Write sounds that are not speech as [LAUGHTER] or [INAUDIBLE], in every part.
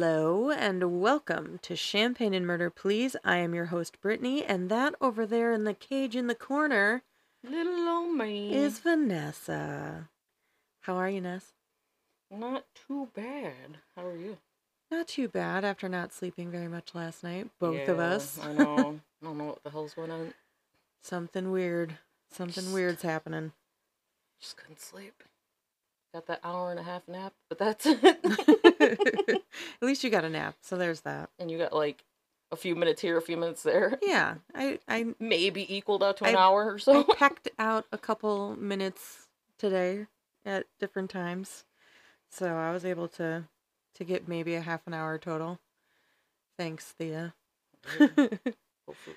Hello and welcome to Champagne and Murder Please. I am your host Brittany, and that over there in the cage in the corner Little old me. is Vanessa. How are you, Ness? not too bad. How are you? Not too bad after not sleeping very much last night, both of us. I know. [LAUGHS] I don't know what the hell's going on. Something weird. Something Just- weird's happening. Just couldn't sleep. Got that hour and a half nap, but that's [LAUGHS] [LAUGHS] At least you got a nap, so there's that. and you got like a few minutes here, a few minutes there. [LAUGHS] Yeah, I I Maybe equaled out to an I- hour or so. I [LAUGHS] so. pecked out a couple minutes today at different times. So I was able to to get maybe a half an hour total. Thanks, Thea. [LAUGHS] hopefully,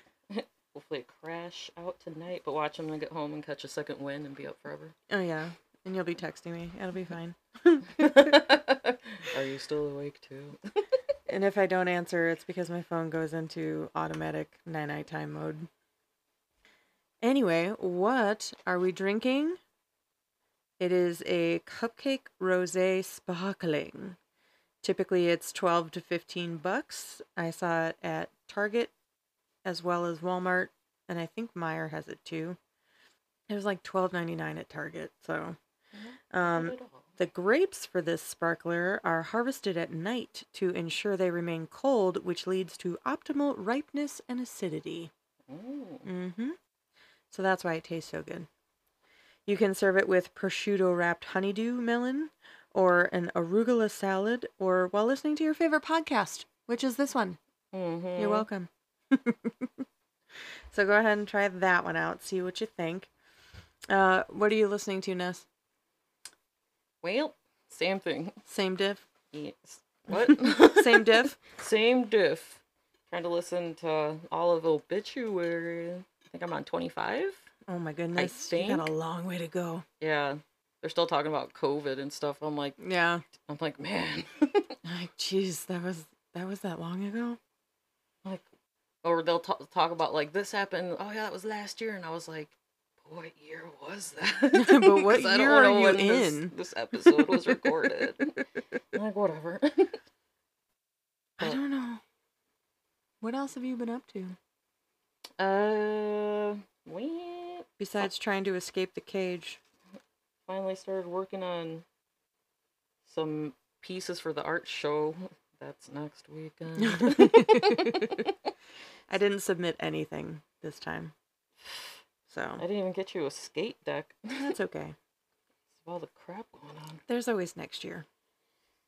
hopefully crash out tonight, but watch I'm gonna get home and catch a second win and be up forever. oh yeah. And you'll be texting me. It'll be fine. Are you still awake too? [LAUGHS] And if I don't answer, it's because my phone goes into automatic night night time mode. Anyway, what are we drinking? It is a cupcake rosé sparkling. Typically it's 12 to 15 bucks. I saw it at Target as well as Walmart and I think Meijer has it too. It was like 12.99 at Target, so um at all. the grapes for this sparkler are harvested at night to ensure they remain cold, which leads to optimal ripeness and acidity. Mm-hmm. So that's why it tastes so good. You can serve it with prosciutto wrapped honeydew melon, or an arugula salad, or while listening to your favorite podcast, which is this one. Mhm. You're welcome. [LAUGHS] so go ahead and try that one out. See what you think. Uh, what are you listening to, Ness? Well, same thing. Same diff? Yes. What? [LAUGHS] Same diff? Same diff. Trying to listen to all of Obituary. I think I'm on 25. Oh my goodness. I think. You got a long way to go. Yeah. They're still talking about COVID and stuff. I'm like, Yeah. I'm like, man. [LAUGHS] Like, jeez, that was that was that long ago. like, or they'll ta- talk about like this happened. Oh yeah, that was last year, and I was like, what year was that? [LAUGHS] But what [LAUGHS] year are you when this- in? This, episode was recorded. [LAUGHS] Like whatever. I don't know. What else have you been up to uh, we besides trying to escape the cage? finally started working on some pieces for the art show. That's next weekend. I didn't submit anything this time, [SIGHS] I didn't even get you a skate deck. that's okay. [LAUGHS] all the crap going on. There's always next year.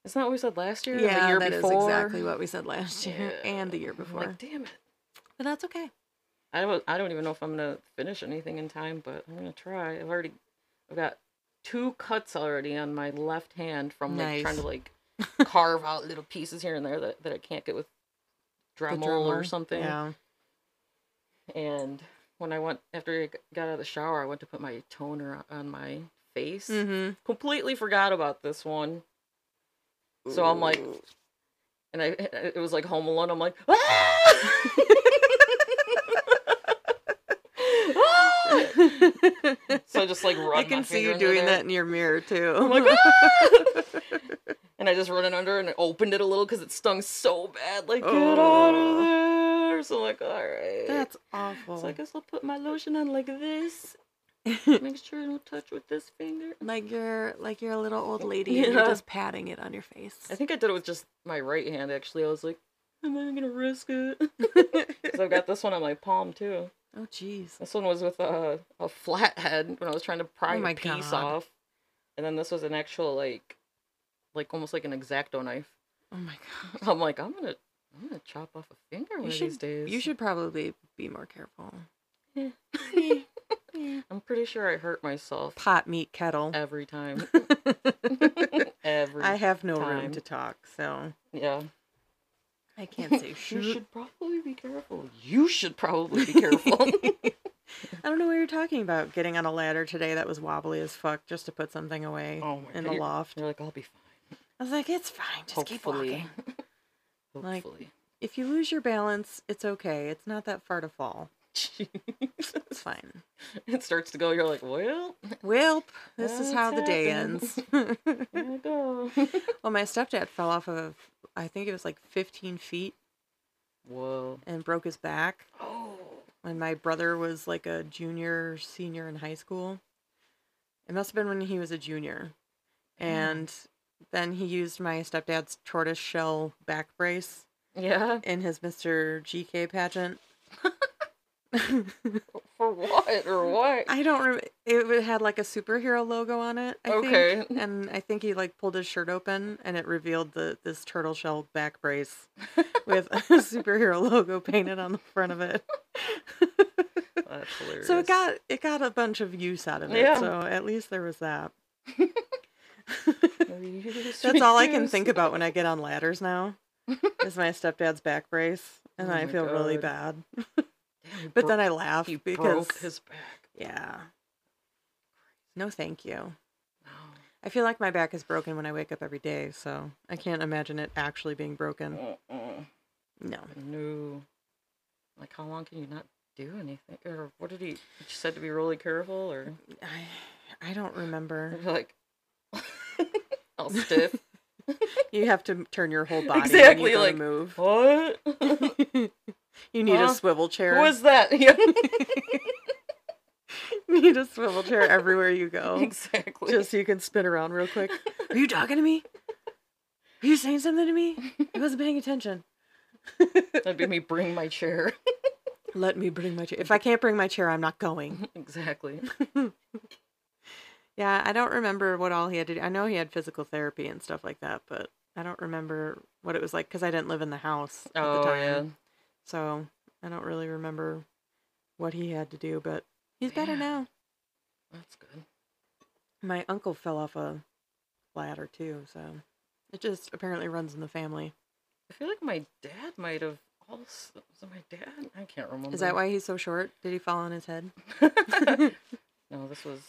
Isn't that what we said last year? Yeah, the year that is before? exactly what we said last year Yeah. and the year before. Like, damn it. But that's okay. I don't, I don't even know if I'm gonna finish anything in time, but I'm gonna try. I've already, I've got two cuts already on my left hand from like trying to like [LAUGHS] carve out little pieces here and there that, that I can't get with The Dremel or something. Yeah. And when I went after I got out of the shower, I went to put my toner on my face. Mm-hmm. Completely forgot about this one. So I'm like, and I [LAUGHS] it was like Home Alone. I'm like, "Ah!" [LAUGHS] [LAUGHS] so I just like run. I can see you doing that in your mirror too. I'm like, "Ah!" and I just run it under and I opened it a little because it stung so bad. Like, get out of there. So I'm like, all right. That's awful. So I guess I'll put my lotion on like this. [LAUGHS] Make sure I don't touch with this finger. like you're like you're a little old lady and you're just patting it on your face. I think I did it with just my right hand. Actually, I was like, am I gonna risk it? [LAUGHS] [LAUGHS] so I've got this one on my palm too. oh jeez. This one was with a a flat head when I was trying to pry Oh my a piece God. off, and then this was an actual like, like almost like an exacto knife. Oh my god. I'm like, I'm gonna, I'm gonna chop off a finger one You of should these days. you should probably be more careful. Yeah. [LAUGHS] Yeah. [LAUGHS] I'm pretty sure I hurt myself Pot meat kettle. every time. [LAUGHS] every. I have no room to talk, so yeah. I can't say You should probably be careful. You should probably be careful. I don't know what you're talking about. Getting on a ladder today that was wobbly as fuck just to put something away oh my in God, the loft. You're like, I'll be fine. I was like, it's fine. Just keep Hopefully. walking. Like- Hopefully. If you lose your balance, it's okay. It's not that far to fall. [LAUGHS] It's fine. it starts to go. You're like, well, Welp, this is That's how the day ends. [LAUGHS] there I go. [LAUGHS] well, my stepdad fell off of I think it was like 15 feet Whoa. and broke his back [GASPS] Oh. when my brother was like a junior, senior in high school. It must have been when he was a junior. Hmm. And then he used my stepdad's tortoise shell back brace Yeah. in his Mr. GK pageant. [LAUGHS] For what or what? I don't remember. It had like a superhero logo on it. I Okay. Think. [LAUGHS] And I think he like pulled his shirt open and it revealed the this turtle shell back brace [LAUGHS] with a superhero logo painted on the front of it. That's hilarious. so it got it got a bunch of use out of it. Yeah. So at least there was that. That's all I can think about when I get on ladders now. is my stepdad's back brace, and Oh I feel really bad. Damn, But then I laugh he because broke his back. yeah. No, thank you. No. I feel like my back is broken when I wake up every day, so I can't imagine it actually being broken. Uh-uh. No. No. Like, how long can you not do anything? Or what did he? He said to be really careful, or I I don't remember. [LAUGHS] like all stiff. [LAUGHS] You have to turn your whole body Exactly, when like, to What? [LAUGHS] you need Huh? a swivel chair. Who was that? [LAUGHS] Yeah. you need a swivel chair everywhere you go. exactly. Just so you can spin around real quick. Are you talking to me? Are you saying something to me? I wasn't paying attention. That'd be me bring my chair. Let me bring my chair. If I can't bring my chair, I'm not going. exactly. Yeah, I don't remember what all he had to do. I know he had physical therapy and stuff like that, but I don't remember what it was like because I didn't live in the house at Oh the time. yeah. So I don't really remember what he had to do, but he's better Man. now. That's good. My uncle fell off a ladder too, so it just apparently runs in the family. I feel like my dad might have also. Was it my dad? I can't remember. Is that why he's so short? Did he fall on his head? [LAUGHS] no, this was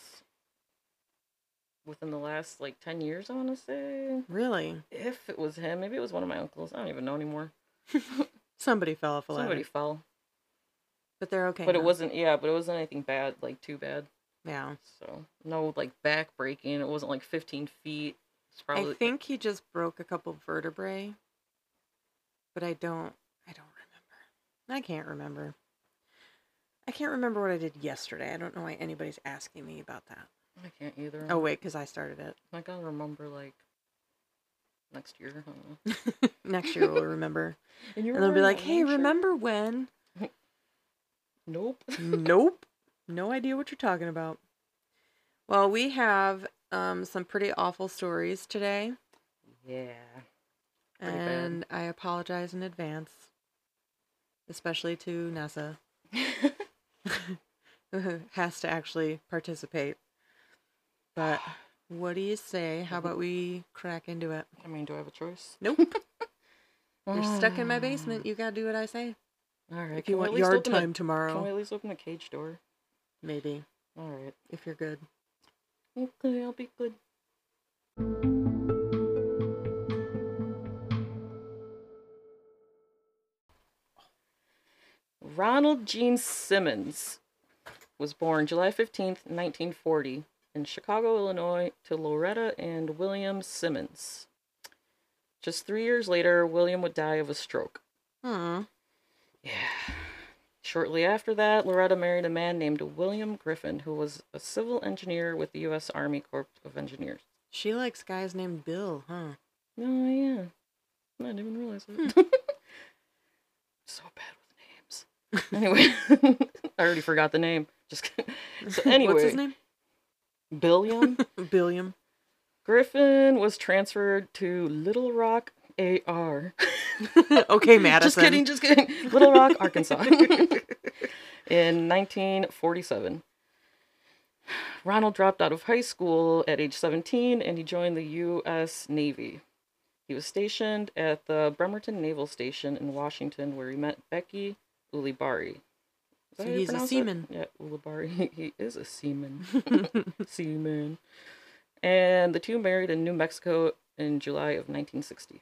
within the last like ten years. I want to say. Really? If it was him, maybe it was one of my uncles. I don't even know anymore. [LAUGHS] Somebody fell off a ladder, Somebody fell, but they're okay. but it wasn't. Yeah, but it wasn't anything bad, like too bad. Yeah, So no like back breaking. It wasn't like fifteen feet. It's probably I think he just broke a couple vertebrae, but I don't. I don't remember. I can't remember. I can't remember what I did yesterday. I don't know why anybody's asking me about that. I can't either. Oh wait, because I started it. I gotta remember like next year. [LAUGHS] Next year we'll remember, [LAUGHS] And, and they'll be like, "Hey, one shirt?" remember when?" [LAUGHS] Nope. nope. No idea what you're talking about. Well, we have um, some pretty awful stories today, Yeah. Pretty bad. and I apologize in advance, especially to Nessa, who has to actually participate. But what do you say? How about we crack into it? I mean, do I have a choice? Nope. [LAUGHS] You're stuck in my basement. Ah. You gotta do what I say. All right. If you want yard time the- time Can we at least open the cage door? maybe All right. if you're good. Okay, I'll be good. Ronald Gene Simmons was born July 15th, 1940, in Chicago, Illinois, to Loretta and William Simmons. Just three years later, William would die of a stroke. Hmm. Yeah. Shortly after that, Loretta married a man named William Griffin, who was a civil engineer with the U.S. Army Corps of Engineers. She likes guys named Bill, huh? Oh, yeah. I didn't even realize it. Hmm. [LAUGHS] so bad with names. [LAUGHS] Anyway, [LAUGHS] I already forgot the name. Just kidding. So anyway, What's his name? Billiam [LAUGHS] Billiam. Griffin was transferred to Little Rock, AR. [LAUGHS] okay, [LAUGHS] Madison. Just kidding, just kidding. Little Rock, Arkansas. in 1947. Ronald dropped out of high school at age 17 and he joined the U.S. Navy. He was stationed at the Bremerton Naval Station in Washington where he met Becky Ulibarri. So that how you he's a seaman. Yeah, Ulibarri. [LAUGHS] He is a seaman. [LAUGHS] seaman. And the two married in New Mexico in July of 1960.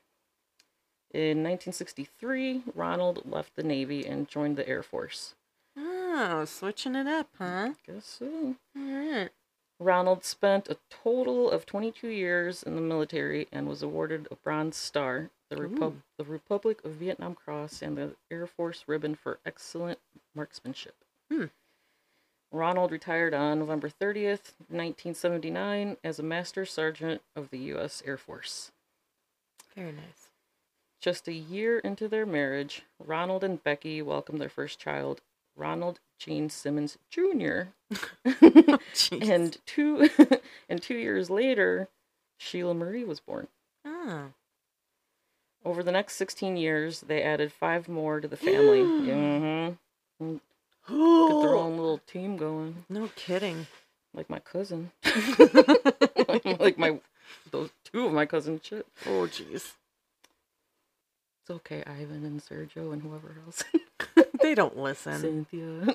In 1963, Ronald left the Navy and joined the Air Force. oh, switching it up, huh? Guess so. All right. Ronald spent a total of 22 years in the military and was awarded a Bronze Star, the, Ooh. the Republic of Vietnam Cross, and the Air Force Ribbon for excellent marksmanship. Hmm. Ronald retired on November 30th, 1979, as a Master Sergeant of the U.S. Air Force. Very nice. Just a year into their marriage, Ronald and Becky welcomed their first child, Ronald Gene Simmons Jr. [LAUGHS] Jeez. and two [LAUGHS] and two years later, Sheila Marie was born. oh. Over the next 16 years, they added five more to the family. [GASPS] hmm Get their own little team going, No kidding. like my cousin, [LAUGHS] [LAUGHS] like my those two of my cousins. Shit, Oh, jeez. it's okay, Ivan and Sergio and whoever else, [LAUGHS] They don't listen. Cynthia,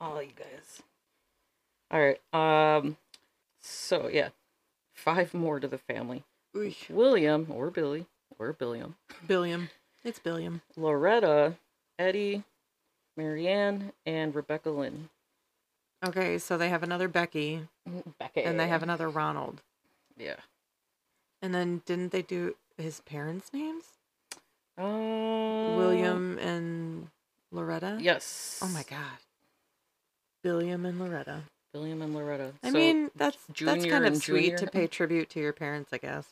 all you guys. All right, um, so yeah, five more to the family. Ooh. William or Billy or Billiam, Billiam. It's Billiam. Loretta, Eddie, Marianne, and Rebecca Lynn. Okay, so they have another Becky Becky. and they have another Ronald. yeah. And then didn't they do his parents' names? Uh, William and Loretta? Yes. Oh my god. Billiam and Loretta. William and Loretta. I So, mean, that's that's kind of sweet junior? to pay tribute to your parents, I guess.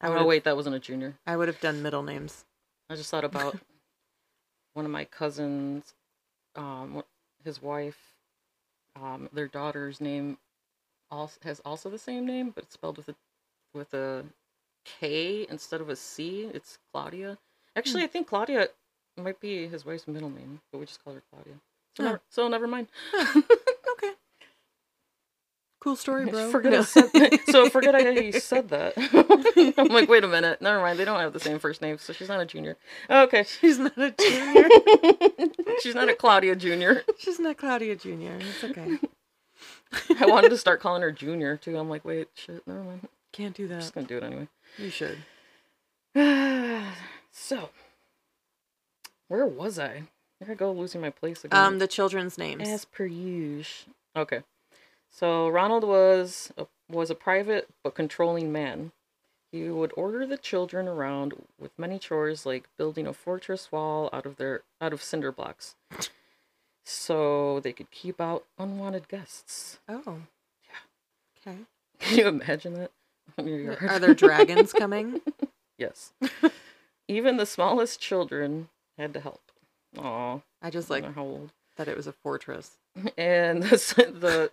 I oh wait, that wasn't a junior. I would have done middle names. I just thought about [LAUGHS] one of my cousins, um, his wife, um, their daughter's name, also has also the same name, but it's spelled with a with a K instead of a C. It's Claudia. Actually, I think Claudia might be his wife's middle name, but we just call her Claudia. So, Huh. never, so never mind. [LAUGHS] Cool story, [LAUGHS] bro. Forget No. I said [LAUGHS] so. Forget I you said that. [LAUGHS] I'm like, wait a minute. Never mind. They don't have the same first name, so she's not a junior. Okay, She's not a junior. she's not a Claudia Junior. She's not Claudia Junior. It's okay. I wanted to start calling her Junior too. I'm like, wait, shit, never mind. Can't do that. I'm just gonna do it anyway. You should. [SIGHS] so, where was I? There I go, losing my place again. Um, the children's names. As per usual. Okay. So Ronald was a, was a private but controlling man. He would order the children around with many chores like building a fortress wall out of their out of cinder blocks. So they could keep out unwanted guests. Oh. Yeah. Okay. Can you imagine that? In [LAUGHS] your yard? Are there dragons coming? [LAUGHS] yes. Even the smallest children had to help. Aw, I just like like how old? that it was a fortress. [LAUGHS] and the the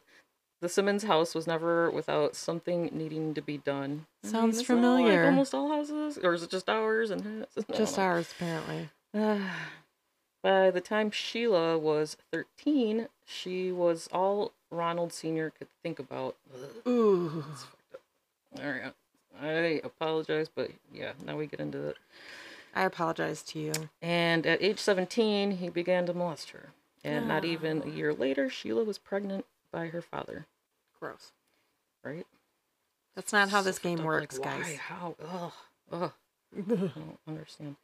the Simmons house was never without something needing to be done. I Sounds that like familiar. almost all houses, or is it just ours? And his? [LAUGHS] Just know. ours, apparently. [SIGHS] By the time Sheila was thirteen, she was all Ronald Senior could think about. Ooh. it's fucked up. All right, I apologize, but yeah, now we get into it. I apologize to you. And at age 17, he began to molest her. And not ah. even a year later, Sheila was pregnant by her father, Gross. right? That's not how So this game works, like, guys. Why? How? Ugh. Ugh. [LAUGHS] I don't understand.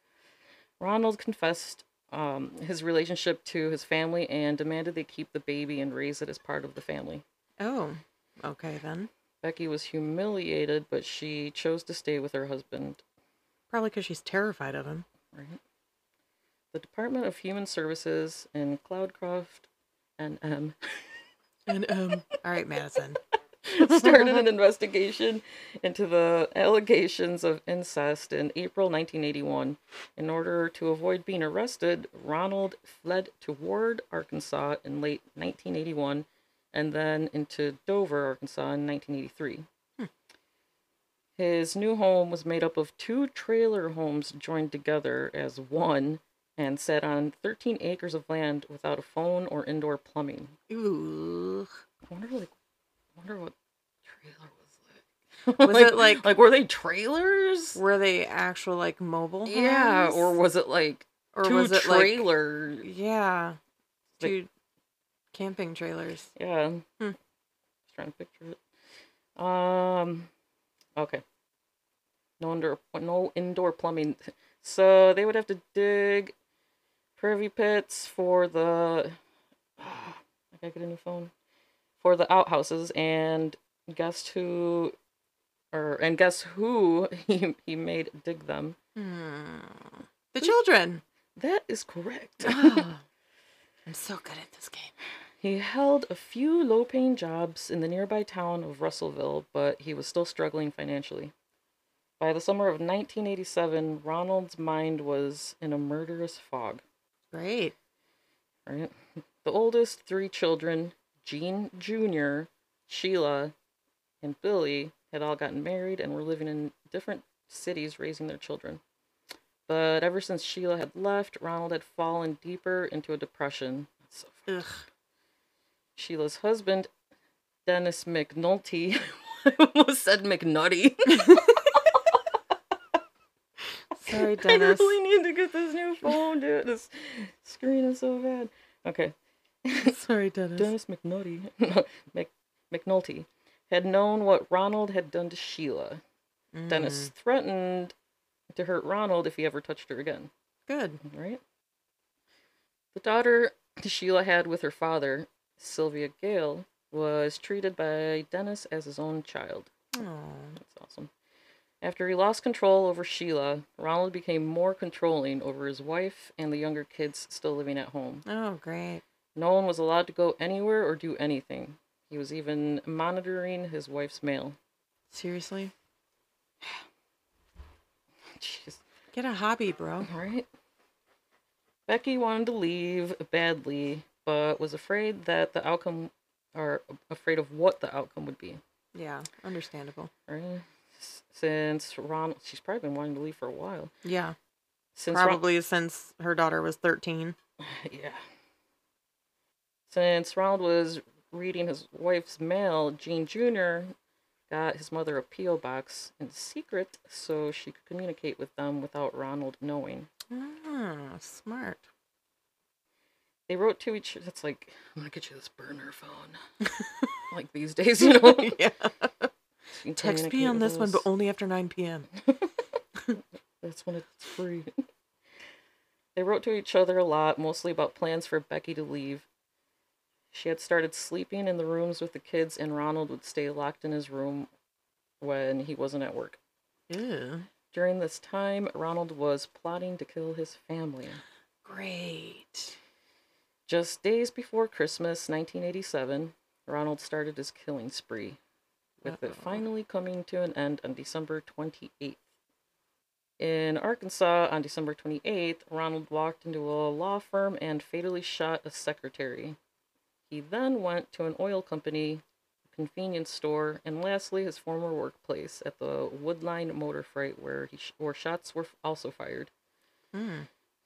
Ronald confessed um, his relationship to his family and demanded they keep the baby and raise it as part of the family. Oh. Okay then. Becky was humiliated, but she chose to stay with her husband, Probably because she's terrified of him. right? The Department of Human Services in Cloudcroft, NM, [LAUGHS] And um. All right, Madison. [LAUGHS] started an investigation into the allegations of incest in April 1981. In order to avoid being arrested, Ronald fled to Ward, Arkansas in late 1981 and then into Dover, Arkansas in 1983. His new home was made up of two trailer homes joined together as one and set on 13 acres of land without a phone or indoor plumbing. Ooh. I wonder, like, I wonder what trailer was like. Was it [LAUGHS] like- like were they trailers? Were they actual like mobile? Homes? Yeah, or was it like or two was it like trailer? yeah, Like- two camping trailers? yeah, Hmm. just trying to picture it. Um, okay. No indoor, no indoor plumbing, so they would have to dig privy pits for the. [SIGHS] I gotta get a new phone. for the outhouses and guess who or and guess who [LAUGHS] he, he made dig them Hmm. The children. that is correct Ah, [LAUGHS] I'm so good at this game. he held a few low-paying jobs in the nearby town of russellville but he was still struggling financially by the summer of 1987 ronald's mind was in a murderous fog Great. right the oldest three children gene jr sheila and billy had all gotten married and were living in different cities raising their children but ever since sheila had left ronald had fallen deeper into a depression so Ugh. Sheila's husband, Dennis McNulty, I [LAUGHS] almost said McNutty. [LAUGHS] Sorry, Dennis. [LAUGHS] I really need to get this new phone, dude. This screen is so bad. Okay. [LAUGHS] Sorry, Dennis. Dennis McNulty, [LAUGHS] Mc, McNulty had known what Ronald had done to Sheila. Mm, Dennis threatened to hurt Ronald if he ever touched her again. Good. right? The daughter Sheila had with her father, Sylvia Gale, was treated by Dennis as his own child. Oh. That's awesome. After he lost control over Sheila, Ronald became more controlling over his wife and the younger kids still living at home. Oh, great. No one was allowed to go anywhere or do anything. He was even monitoring his wife's mail. Seriously? [SIGHS] Jeez. Get a hobby, bro. All right. Becky wanted to leave badly, but was afraid that the outcome, or afraid of what the outcome would be. Yeah, understandable. Right? Since Ron, she's probably been wanting to leave for a while. Yeah, Since Ron- probably since her daughter was 13. [SIGHS] yeah. Since Ronald was reading his wife's mail, Gene Jr. got his mother a P.O. box in secret so she could communicate with them without Ronald knowing. Ah, smart. They wrote to each It's like, I'm gonna get you this burner phone. [LAUGHS] like these days, you know? [LAUGHS] yeah. Text me on this one, but only after 9 p.m. [LAUGHS] That's when it's free. [LAUGHS] they wrote to each other a lot, mostly about plans for Becky to leave. She had started sleeping in the rooms with the kids, and Ronald would stay locked in his room when he wasn't at work. Ew. During this time, Ronald was plotting to kill his family. Great. Just days before Christmas 1987, Ronald started his killing spree, with it finally coming to an end on December 28th. In Arkansas, on December 28th, Ronald walked into a law firm and fatally shot a secretary. He then went to an oil company, a convenience store, and lastly his former workplace at the Woodline Motor Freight, where he sh- where shots were also fired. Hmm.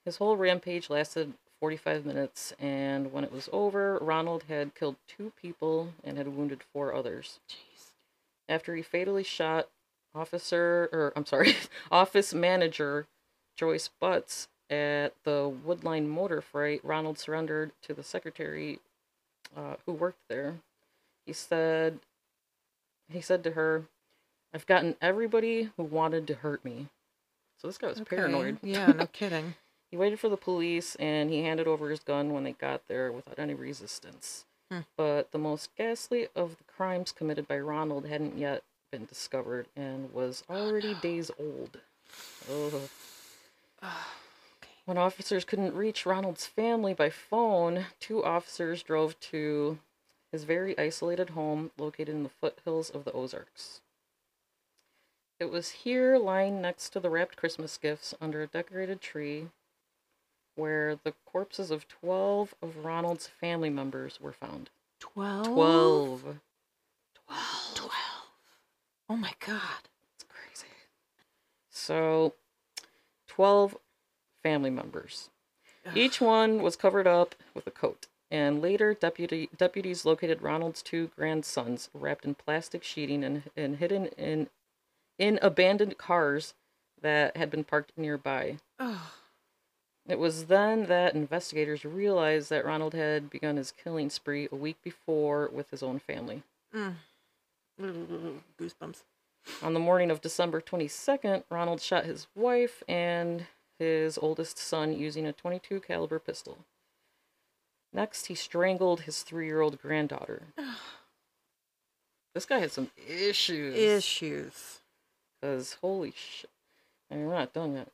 His whole rampage lasted 45 minutes, and when it was over, Ronald had killed two people and had wounded four others. Jeez. After he fatally shot officer, or I'm sorry, [LAUGHS] office manager Joyce Butts at the Woodline Motor Freight, Ronald surrendered to the secretary uh, who worked there. He said, he said to her, "I've gotten everybody who wanted to hurt me." So this guy was Okay. paranoid. Yeah, no [LAUGHS] kidding. He waited for the police and he handed over his gun when they got there without any resistance. Hmm. But the most ghastly of the crimes committed by Ronald hadn't yet been discovered and was already days old. Ugh. [SIGHS] When officers couldn't reach Ronald's family by phone, two officers drove to his very isolated home located in the foothills of the Ozarks. It was here, lying next to the wrapped Christmas gifts under a decorated tree, where the corpses of 12 of Ronald's family members were found. 12? 12. 12. 12. Oh my god. It's crazy. So, 12 family members. Each one was covered up with a coat, and later deputy deputies located Ronald's two grandsons wrapped in plastic sheeting and, and hidden in in abandoned cars that had been parked nearby. Ugh. It was then that investigators realized that Ronald had begun his killing spree a week before with his own family. Mm. Goosebumps. On the morning of December 22nd, Ronald shot his wife and his oldest son using a 22 caliber pistol. Next, he strangled his 3-year-old granddaughter. [SIGHS] This guy had some issues. Issues. Because holy shit. I mean, we're not done yet.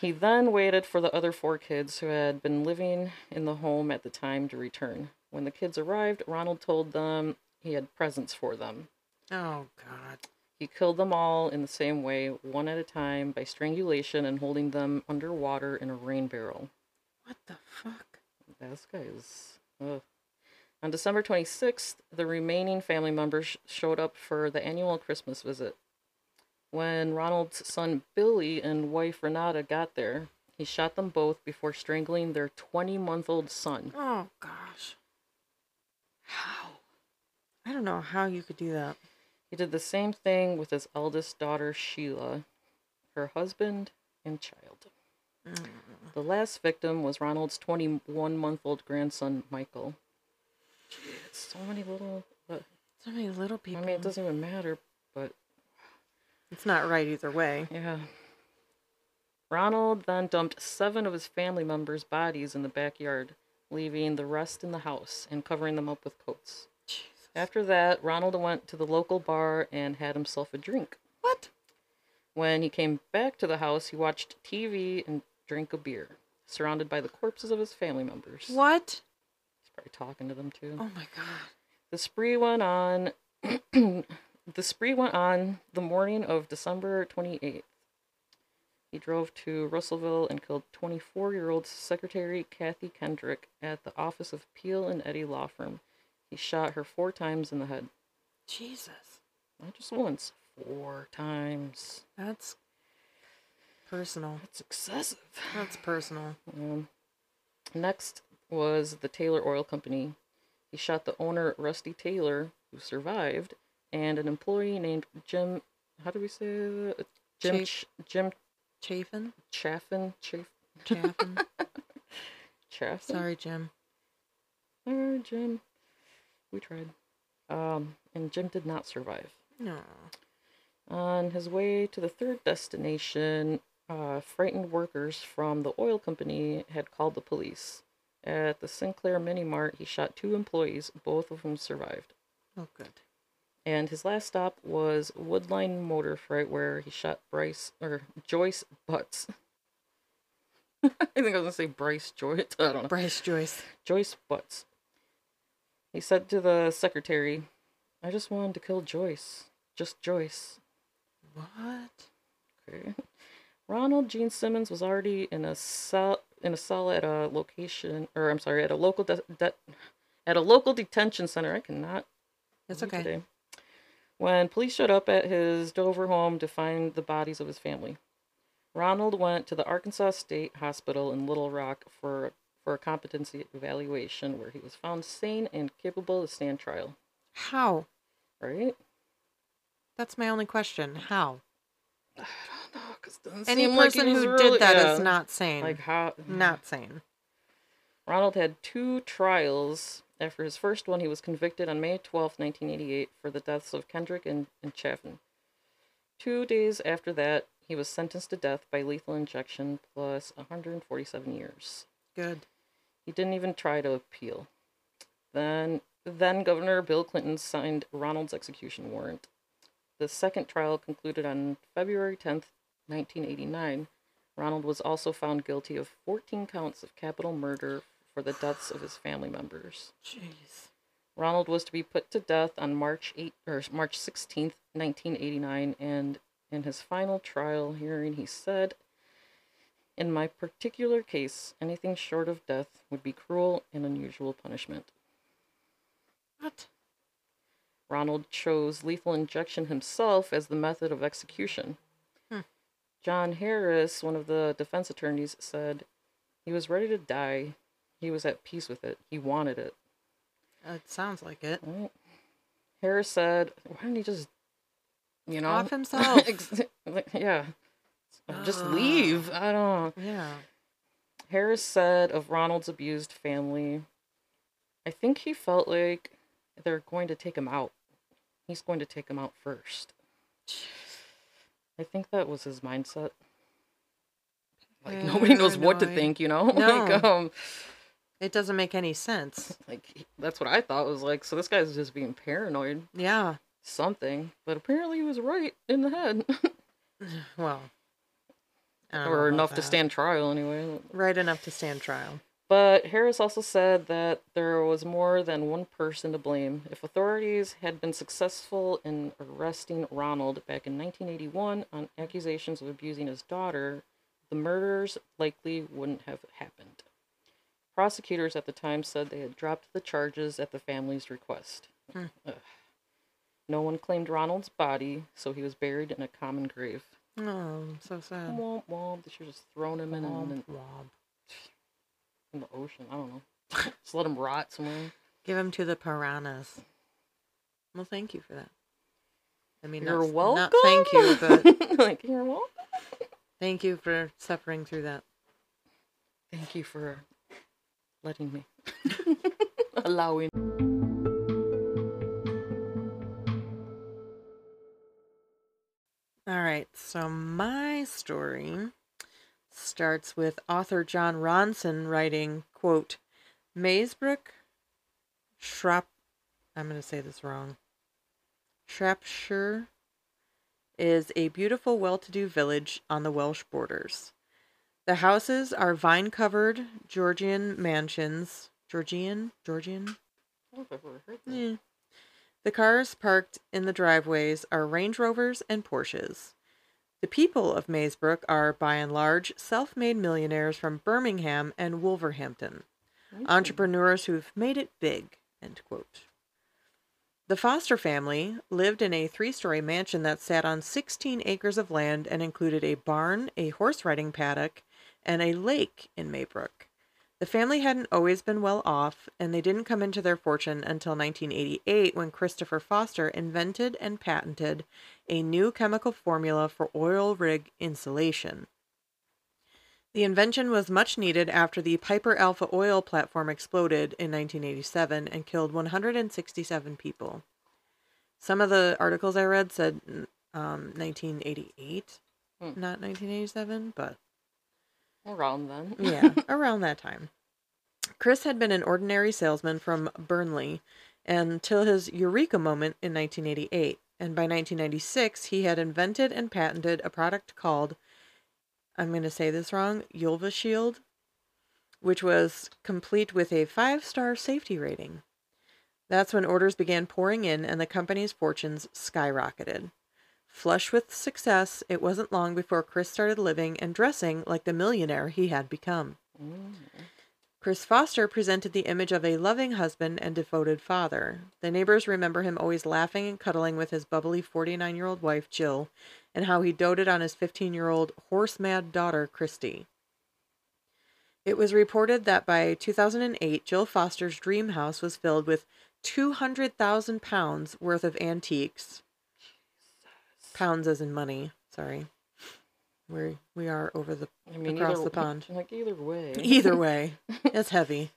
He then waited for the other four kids who had been living in the home at the time to return. When the kids arrived, Ronald told them he had presents for them. Oh God. He killed them all in the same way, one at a time, by strangulation and holding them underwater in a rain barrel. What the fuck? This guy is. Ugh. On December 26th, the remaining family members sh- showed up for the annual Christmas visit. When Ronald's son Billy and wife Renata got there, he shot them both before strangling their 20 month old son. Oh gosh. How? I don't know how you could do that. He did the same thing with his eldest daughter Sheila, her husband, and child. Mm. The last victim was Ronald's 21 month old grandson Michael. It's so many little. But, So many little people. I mean, it doesn't even matter, but It's not right either way. Yeah. Ronald then dumped seven of his family members' bodies in the backyard, leaving the rest in the house and covering them up with coats. Jesus. After that, Ronald went to the local bar and had himself a drink. What? When he came back to the house, he watched TV and drank a beer, surrounded by the corpses of his family members. What? He's probably talking to them too. Oh my God. The spree went on. [CLEARS THROAT] the spree went on the morning of December 28th. He drove to Russellville and killed 24-year-old secretary Kathy Kendrick at the office of Peel and Eddy Law Firm. He shot her four times in the head. Jesus. Not just once, four times. That's personal. That's excessive. That's personal. Um, next was the Taylor Oil Company. He shot the owner, Rusty Taylor, who survived, and an employee named Jim. How do we say that? Jim Ch- Jim Chafin? Chaffin Chaff Chaffin? [LAUGHS] Chaffin. Sorry, Jim. Sorry, Jim. We tried. Um, and Jim did not survive. No. On his way to the third destination, uh, frightened workers from the oil company had called the police. At the Sinclair Mini Mart, he shot two employees, both of whom survived. Oh, good. And his last stop was Woodline Motor Freight, where he shot Bryce or Joyce Butts. [LAUGHS] I think I was gonna say Bryce Joyce. [LAUGHS] I don't know. Bryce Joyce. Joyce Butts. He said to the secretary, "I just wanted to kill Joyce, just Joyce." What? Okay. Ronald Gene Simmons was already in a cell in a cell at a location, or I'm sorry, at a local de- de- at a local detention center. I cannot. Read okay. today. When police showed up at his Dover home to find the bodies of his family, Ronald went to the Arkansas State Hospital in Little Rock for for a competency evaluation, where he was found sane and capable to stand trial. How? Right? That's my only question. How? I don't know, 'cause it doesn't Any seem like person was who really- did that is yeah. not sane. like how not sane. Ronald had two trials. After his first one, he was convicted on May 12, 1988, for the deaths of Kendrick and, and Chaffin. Two days after that, he was sentenced to death by lethal injection plus 147 years. Good. He didn't even try to appeal. Then, then Governor Bill Clinton signed Ronald's execution warrant. The second trial concluded on February 10th, 1989. Ronald was also found guilty of 14 counts of capital murder for the deaths of his family members. Jeez. Ronald was to be put to death on March 8 or March 16th, 1989, and in his final trial hearing he said, "In my particular case, anything short of death would be cruel and unusual punishment." What? Ronald chose lethal injection himself as the method of execution. Hmm. John Harris, one of the defense attorneys, said he was ready to die. He was at peace with it. He wanted it. It sounds like it. Right. Harris said, "Why didn't he just, you know, Off [LAUGHS] himself. Yeah, just leave." I don't. know. yeah. Harris said of Ronald's abused family, "I think he felt like they're going to take him out. He's going to take him out first. I think that was his mindset. Like nobody knows what to I- think, you know. [LAUGHS] No. like um, It doesn't make any sense. [LAUGHS] like that's what I thought was like. So this guy's just being paranoid. Yeah. something, but apparently he was right in the head. [LAUGHS] [SIGHS] Well, I don't know or enough to that. stand trial anyway. Right enough to stand trial. But Harris also said that there was more than one person to blame. If authorities had been successful in arresting Ronald back in 1981 on accusations of abusing his daughter, the murders likely wouldn't have happened. Prosecutors at the time said they had dropped the charges at the family's request. Hmm. No one claimed Ronald's body, so he was buried in a common grave. Oh, so sad. Womp womp. They should have just thrown him in, Womp in, womp. in the ocean. I don't know. [LAUGHS] just let him rot somewhere. Give him to the piranhas. Well, thank you for that. I mean, You're not, welcome. Not thank you, [LAUGHS] but like you're welcome. thank you for suffering through that. Thank you for letting me, [LAUGHS] allowing. All right, so my story starts with author Jon Ronson writing, quote, Maesbrook, Shrap, I'm going to say this wrong, Shropshire is a beautiful, well-to-do village on the Welsh borders. The houses are vine-covered Georgian mansions. Georgian? Georgian? I don't know if I've ever heard that. Yeah. The cars parked in the driveways are Range Rovers and Porsches. The people of Maesbrook are, by and large, self made millionaires from Birmingham and Wolverhampton, entrepreneurs who've made it big. The Foster family lived in a three story mansion that sat on 16 acres of land and included a barn, a horse riding paddock, and a lake in Maesbrook. The family hadn't always been well off, and they didn't come into their fortune until 1988 when Christopher Foster invented and patented a new chemical formula for oil rig insulation. The invention was much needed after the Piper Alpha oil platform exploded in 1987 and killed 167 people. Some of the articles I read said um, 1988, Hmm. not 1987, but Around then. [LAUGHS] yeah, around that time. Chris had been an ordinary salesman from Burnley until his eureka moment in 1988. And by 1996, he had invented and patented a product called, I'm going to say this wrong, Yulva Shield, which was complete with a five star safety rating. That's when orders began pouring in and the company's fortunes skyrocketed. Flush with success, it wasn't long before Chris started living and dressing like the millionaire he had become. Mm. Chris Foster presented the image of a loving husband and devoted father. The neighbors remember him always laughing and cuddling with his bubbly 49 year old wife, Jill, and how he doted on his 15 year old horse mad daughter, Christy. It was reported that by 2008, Jill Foster's dream house was filled with 200,000 pounds worth of antiques. Pounds as in money, sorry. We we are over the I mean, Across either, the pond. Like either way. [LAUGHS] Either [LAUGHS] way, it's heavy.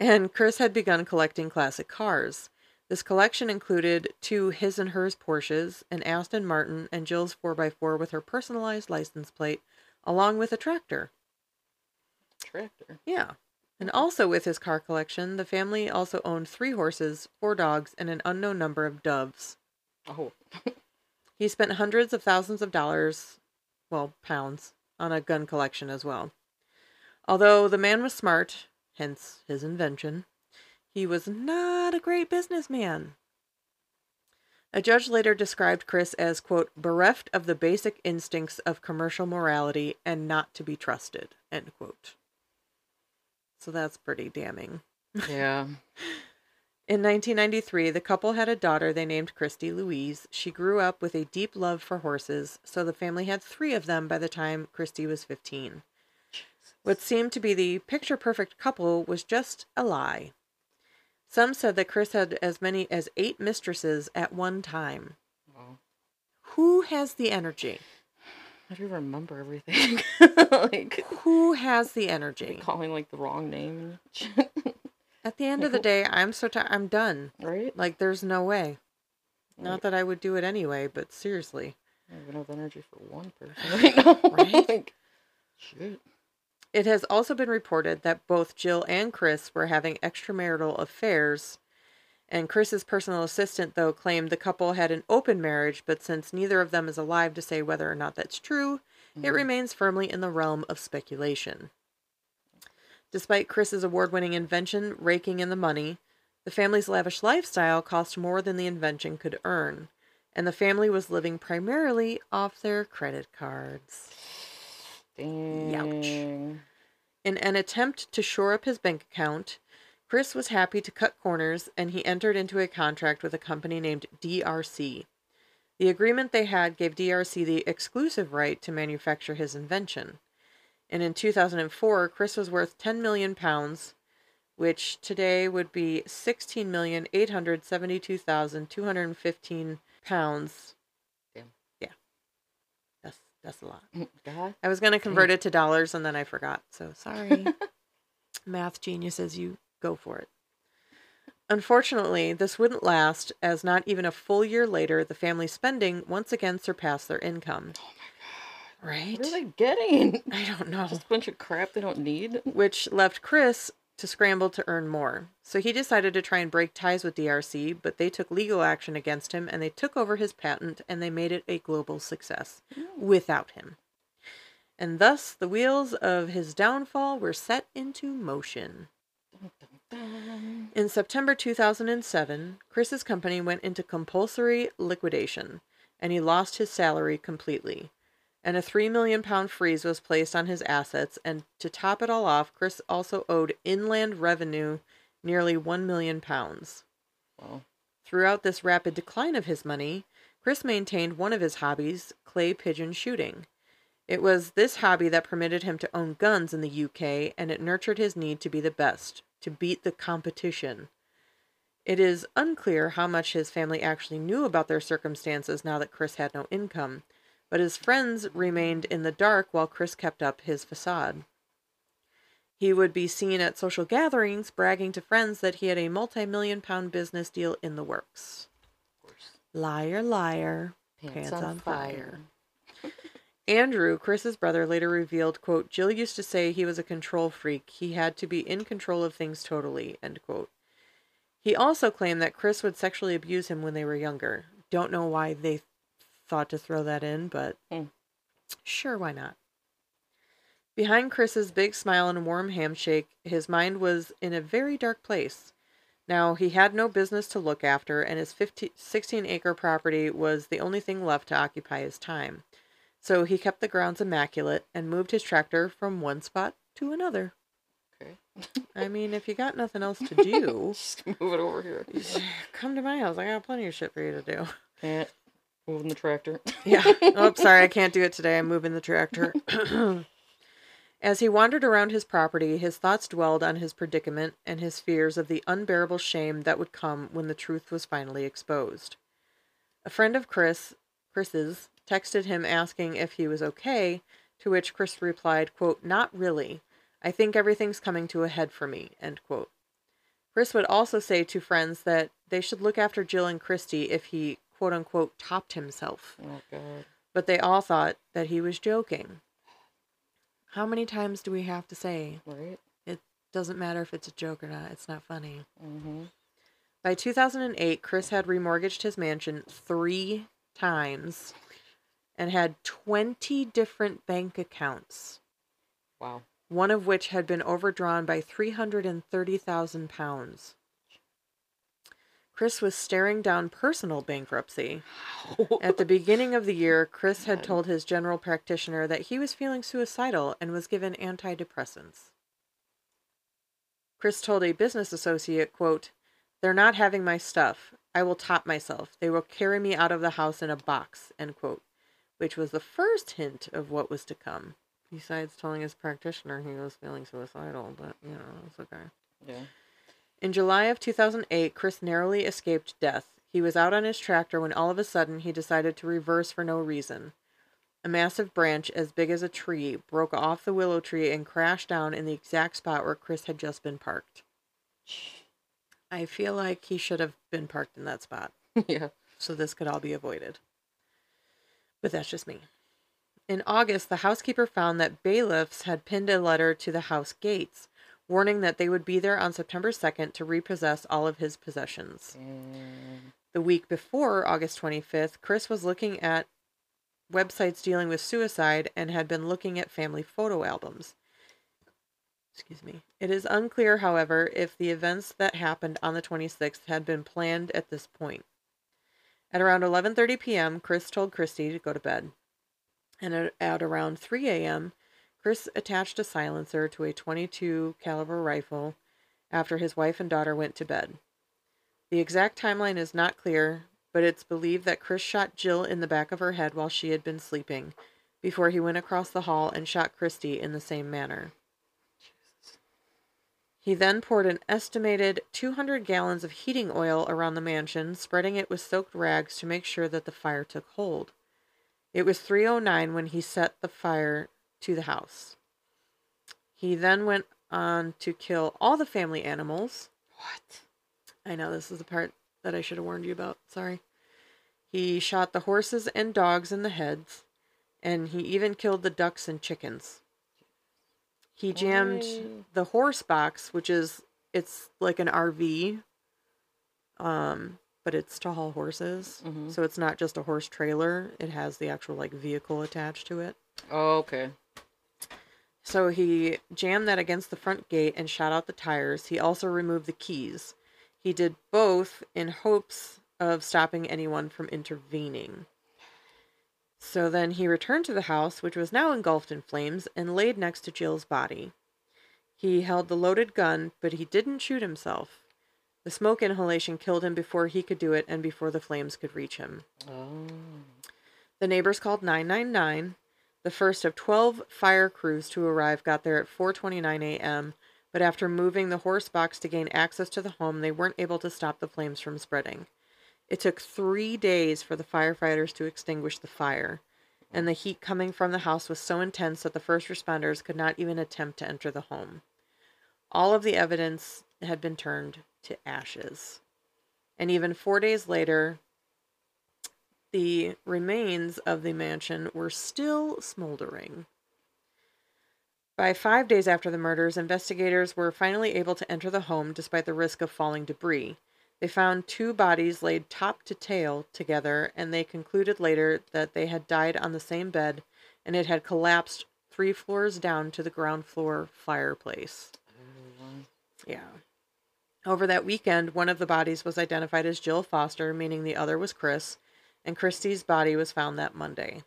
And Chris had begun collecting classic cars. This collection included two his and hers Porsches, an Aston Martin, and Jill's 4x4 with her personalized license plate, along with a tractor. Tractor. Yeah. And also with his car collection, the family also owned three horses, four dogs, and an unknown number of doves. Oh, [LAUGHS] He spent hundreds of thousands of dollars, well, pounds, on a gun collection as well. Although the man was smart, hence his invention, he was not a great businessman. A judge later described Chris as, quote, bereft of the basic instincts of commercial morality and not to be trusted, end quote. So that's pretty damning. yeah. [LAUGHS] In 1993, the couple had a daughter they named Christy Louise. She grew up with a deep love for horses, so the family had three of them by the time Christy was 15. What seemed to be the picture perfect couple was just a lie. Some said that Chris had as many as eight mistresses at one time. Wow. Who has the energy? How do you remember everything? [LAUGHS] like Who has the energy? calling like the wrong name. At the end of the day, I'm so tired. I'm done. right? Like, there's no way. Not that I would do it anyway, but seriously. I have energy for one person [LAUGHS] right now. [LAUGHS] Right? like, shit. It has also been reported that both Jill and Chris were having extramarital affairs, And Chris's personal assistant, though, claimed the couple had an open marriage, but since neither of them is alive to say whether or not that's true, it Mhm. remains firmly in the realm of speculation. Despite Chris's award winning invention raking in the money, the family's lavish lifestyle cost more than the invention could earn, and the family was living primarily off their credit cards. Dang. In an attempt to shore up his bank account, Chris was happy to cut corners and he entered into a contract with a company named DRC. The agreement they had gave DRC the exclusive right to manufacture his invention. And in 2004, Chris was worth 10 million pounds, which today would be 16,872,215 pounds. Damn. Yeah. That's that's a lot. Mm, God. I was going to convert it to dollars and then I forgot. So sorry. [LAUGHS] Math geniuses, you go for it. Unfortunately, this wouldn't last, as not even a full year later, the family's spending once again surpassed their income. Oh Right? What are they getting? [LAUGHS] I don't know. Just a bunch of crap they don't need. Which left Chris to scramble to earn more. So he decided to try and break ties with DRC, but they took legal action against him and they took over his patent and they made it a global success without him. And thus the wheels of his downfall were set into motion. Dun, dun, dun. In September 2007, Chris's company went into compulsory liquidation and he lost his salary completely. And a 3 million pound freeze was placed on his assets and to top it all off, Chris also owed inland revenue nearly 1 million pounds. Wow. Throughout this rapid decline of his money, Chris maintained one of his hobbies, clay pigeon shooting. It was this hobby that permitted him to own guns in the UK, and it nurtured his need to be the best, to beat the competition. It is unclear how much his family actually knew about their circumstances now that Chris had no income, but his friends remained in the dark while Chris kept up his facade. He would be seen at social gatherings bragging to friends that he had a multi million pound business deal in the works. Of course. Liar, liar. Pants, Pants on, on fire. [LAUGHS] Andrew, Chris's brother, later revealed, quote, Jill used to say he was a control freak. He had to be in control of things totally, end quote. He also claimed that Chris would sexually abuse him when they were younger. Don't know why they thought to throw that in, but Hmm. sure, why not? Behind Chris's big smile and warm handshake, his mind was in a very dark place. Now, he had no business to look after, and his 15, 16 acre property was the only thing left to occupy his time. So he kept the grounds immaculate and moved his tractor from one spot to another. Okay. I mean, if you got nothing else to [LAUGHS] do, Just move it over here. come to my house. I got plenty of shit for you to do. Can't moving the tractor. Yeah. [LAUGHS] oh, sorry, I can't do it today. I'm moving the tractor. [LAUGHS] [CLEARS THROAT] As he wandered around his property, his thoughts dwelled on his predicament and his fears of the unbearable shame that would come when the truth was finally exposed. A friend of Chris, Chris's, texted him asking if he was okay, to which Chris replied, quote, "Not really. I think everything's coming to a head for me." End quote. Chris would also say to friends that they should look after Jill and Christy if he quote unquote topped himself Oh god. but they all thought that he was joking. How many times do we have to say Right? it doesn't matter if it's a joke or not? It's not funny. Mm-hmm. By 2008, Chris had remortgaged his mansion three times and had 20 different bank accounts, Wow. one of which had been overdrawn by 330,000 pounds. Chris was staring down personal bankruptcy. [LAUGHS] At the beginning of the year, Chris had told his general practitioner that he was feeling suicidal and was given antidepressants. Chris told a business associate, quote, They're not having my stuff. I will top myself. They will carry me out of the house in a box, end quote, which was the first hint of what was to come. Besides telling his practitioner he was feeling suicidal, but, you know, it's okay. yeah. In July of 2008, Chris narrowly escaped death. He was out on his tractor when all of a sudden he decided to reverse for no reason. A massive branch as big as a tree broke off the willow tree and crashed down in the exact spot where Chris had just been parked. I feel like he should have been parked in that spot [LAUGHS] yeah. so this could all be avoided. But that's just me. In August, the housekeeper found that bailiffs had pinned a letter to the house gates warning that they would be there on September 2nd to repossess all of his possessions. And The week before August 25th, Chris was looking at websites dealing with suicide and had been looking at family photo albums. Excuse me. It is unclear, however, if the events that happened on the 26th had been planned at this point. At around 11:30 p.m., Chris told Christy to go to bed. And at, at around 3 a.m., Chris attached a silencer to a 22 caliber rifle after his wife and daughter went to bed. The exact timeline is not clear, but it's believed that Chris shot Jill in the back of her head while she had been sleeping, before he went across the hall and shot Christy in the same manner. He then poured an estimated 200 gallons of heating oil around the mansion, spreading it with soaked rags to make sure that the fire took hold. It was 3:09 when he set the fire to the house. He then went on to kill all the family animals. What? I know this is the part that I should have warned you about. Sorry. He shot the horses and dogs in the heads, and he even killed the ducks and chickens. He jammed Why? the horse box, which is it's like an RV, um, but it's to haul horses. Mhm. So it's not just a horse trailer; it has the actual like vehicle attached to it. Oh, okay. So he jammed that against the front gate and shot out the tires. He also removed the keys. He did both in hopes of stopping anyone from intervening. So then he returned to the house, which was now engulfed in flames, and laid next to Jill's body. He held the loaded gun, but he didn't shoot himself. The smoke inhalation killed him before he could do it and before the flames could reach him. Oh. The neighbors called 999. The first of 12 fire crews to arrive got there at 4:29 a.m., but after moving the horse box to gain access to the home, they weren't able to stop the flames from spreading. It took 3 days for the firefighters to extinguish the fire, and the heat coming from the house was so intense that the first responders could not even attempt to enter the home. All of the evidence had been turned to ashes. And even 4 days later, the remains of the mansion were still smoldering. By five days after the murders, investigators were finally able to enter the home despite the risk of falling debris. They found two bodies laid top to tail together, and they concluded later that they had died on the same bed and it had collapsed three floors down to the ground floor fireplace. Yeah. Over that weekend, one of the bodies was identified as Jill Foster, meaning the other was Chris, and Christie's body was found that Monday.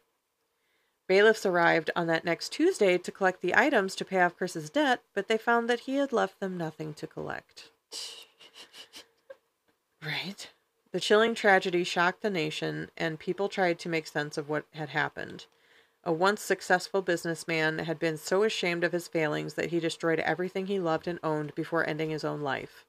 Bailiffs arrived on that next Tuesday to collect the items to pay off Chris's debt, but they found that he had left them nothing to collect. [LAUGHS] Right. The chilling tragedy shocked the nation, and people tried to make sense of what had happened. A once successful businessman had been so ashamed of his failings that he destroyed everything he loved and owned before ending his own life.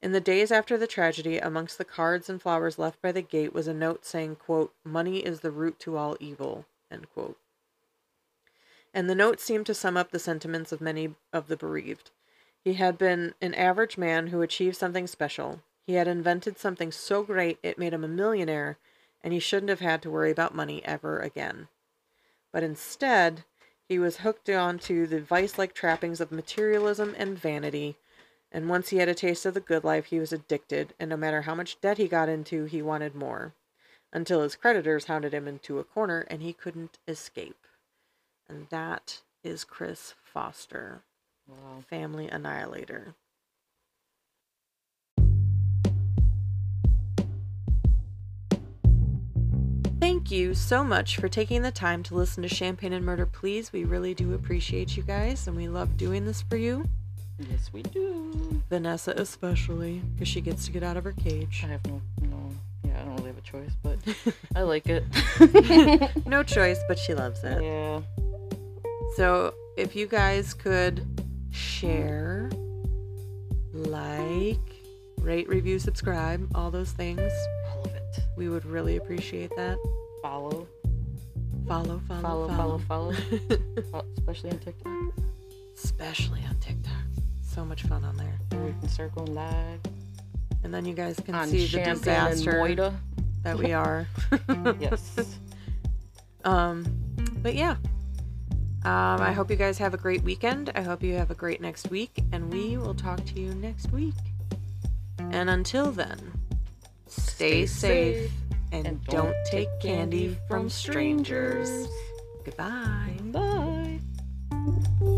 In the days after the tragedy, amongst the cards and flowers left by the gate was a note saying, quote, Money is the root to all evil, end quote. And the note seemed to sum up the sentiments of many of the bereaved. He had been an average man who achieved something special. He had invented something so great it made him a millionaire, and he shouldn't have had to worry about money ever again. But instead, he was hooked onto the vice like trappings of materialism and vanity, and once he had a taste of the good life, he was addicted, and no matter how much debt he got into, he wanted more. Until his creditors hounded him into a corner and he couldn't escape. And that is Chris Foster, Wow. family annihilator. Thank you so much for taking the time to listen to Champagne and Murder Please. We really do appreciate you guys and we love doing this for you. Yes, we do. Vanessa especially, because she gets to get out of her cage. I have no, no, yeah, I don't really have a choice, but I like it. [LAUGHS] no choice, but she loves it. yeah. So if you guys could share, like, rate, review, subscribe, all those things, All of it. we would really appreciate that. Follow, Follow, follow, follow, follow, follow. Uh, [LAUGHS] Especially on TikTok. Especially on TikTok. So much fun on there. Where we can start going live And then you guys can on see the disaster that we are. [LAUGHS] Yes. Um, but yeah, Um, I hope you guys have a great weekend. I hope you have a great next week, and we will talk to you next week. And until then, stay, Stay safe, safe and, and don't take candy from strangers. strangers. Goodbye. Bye.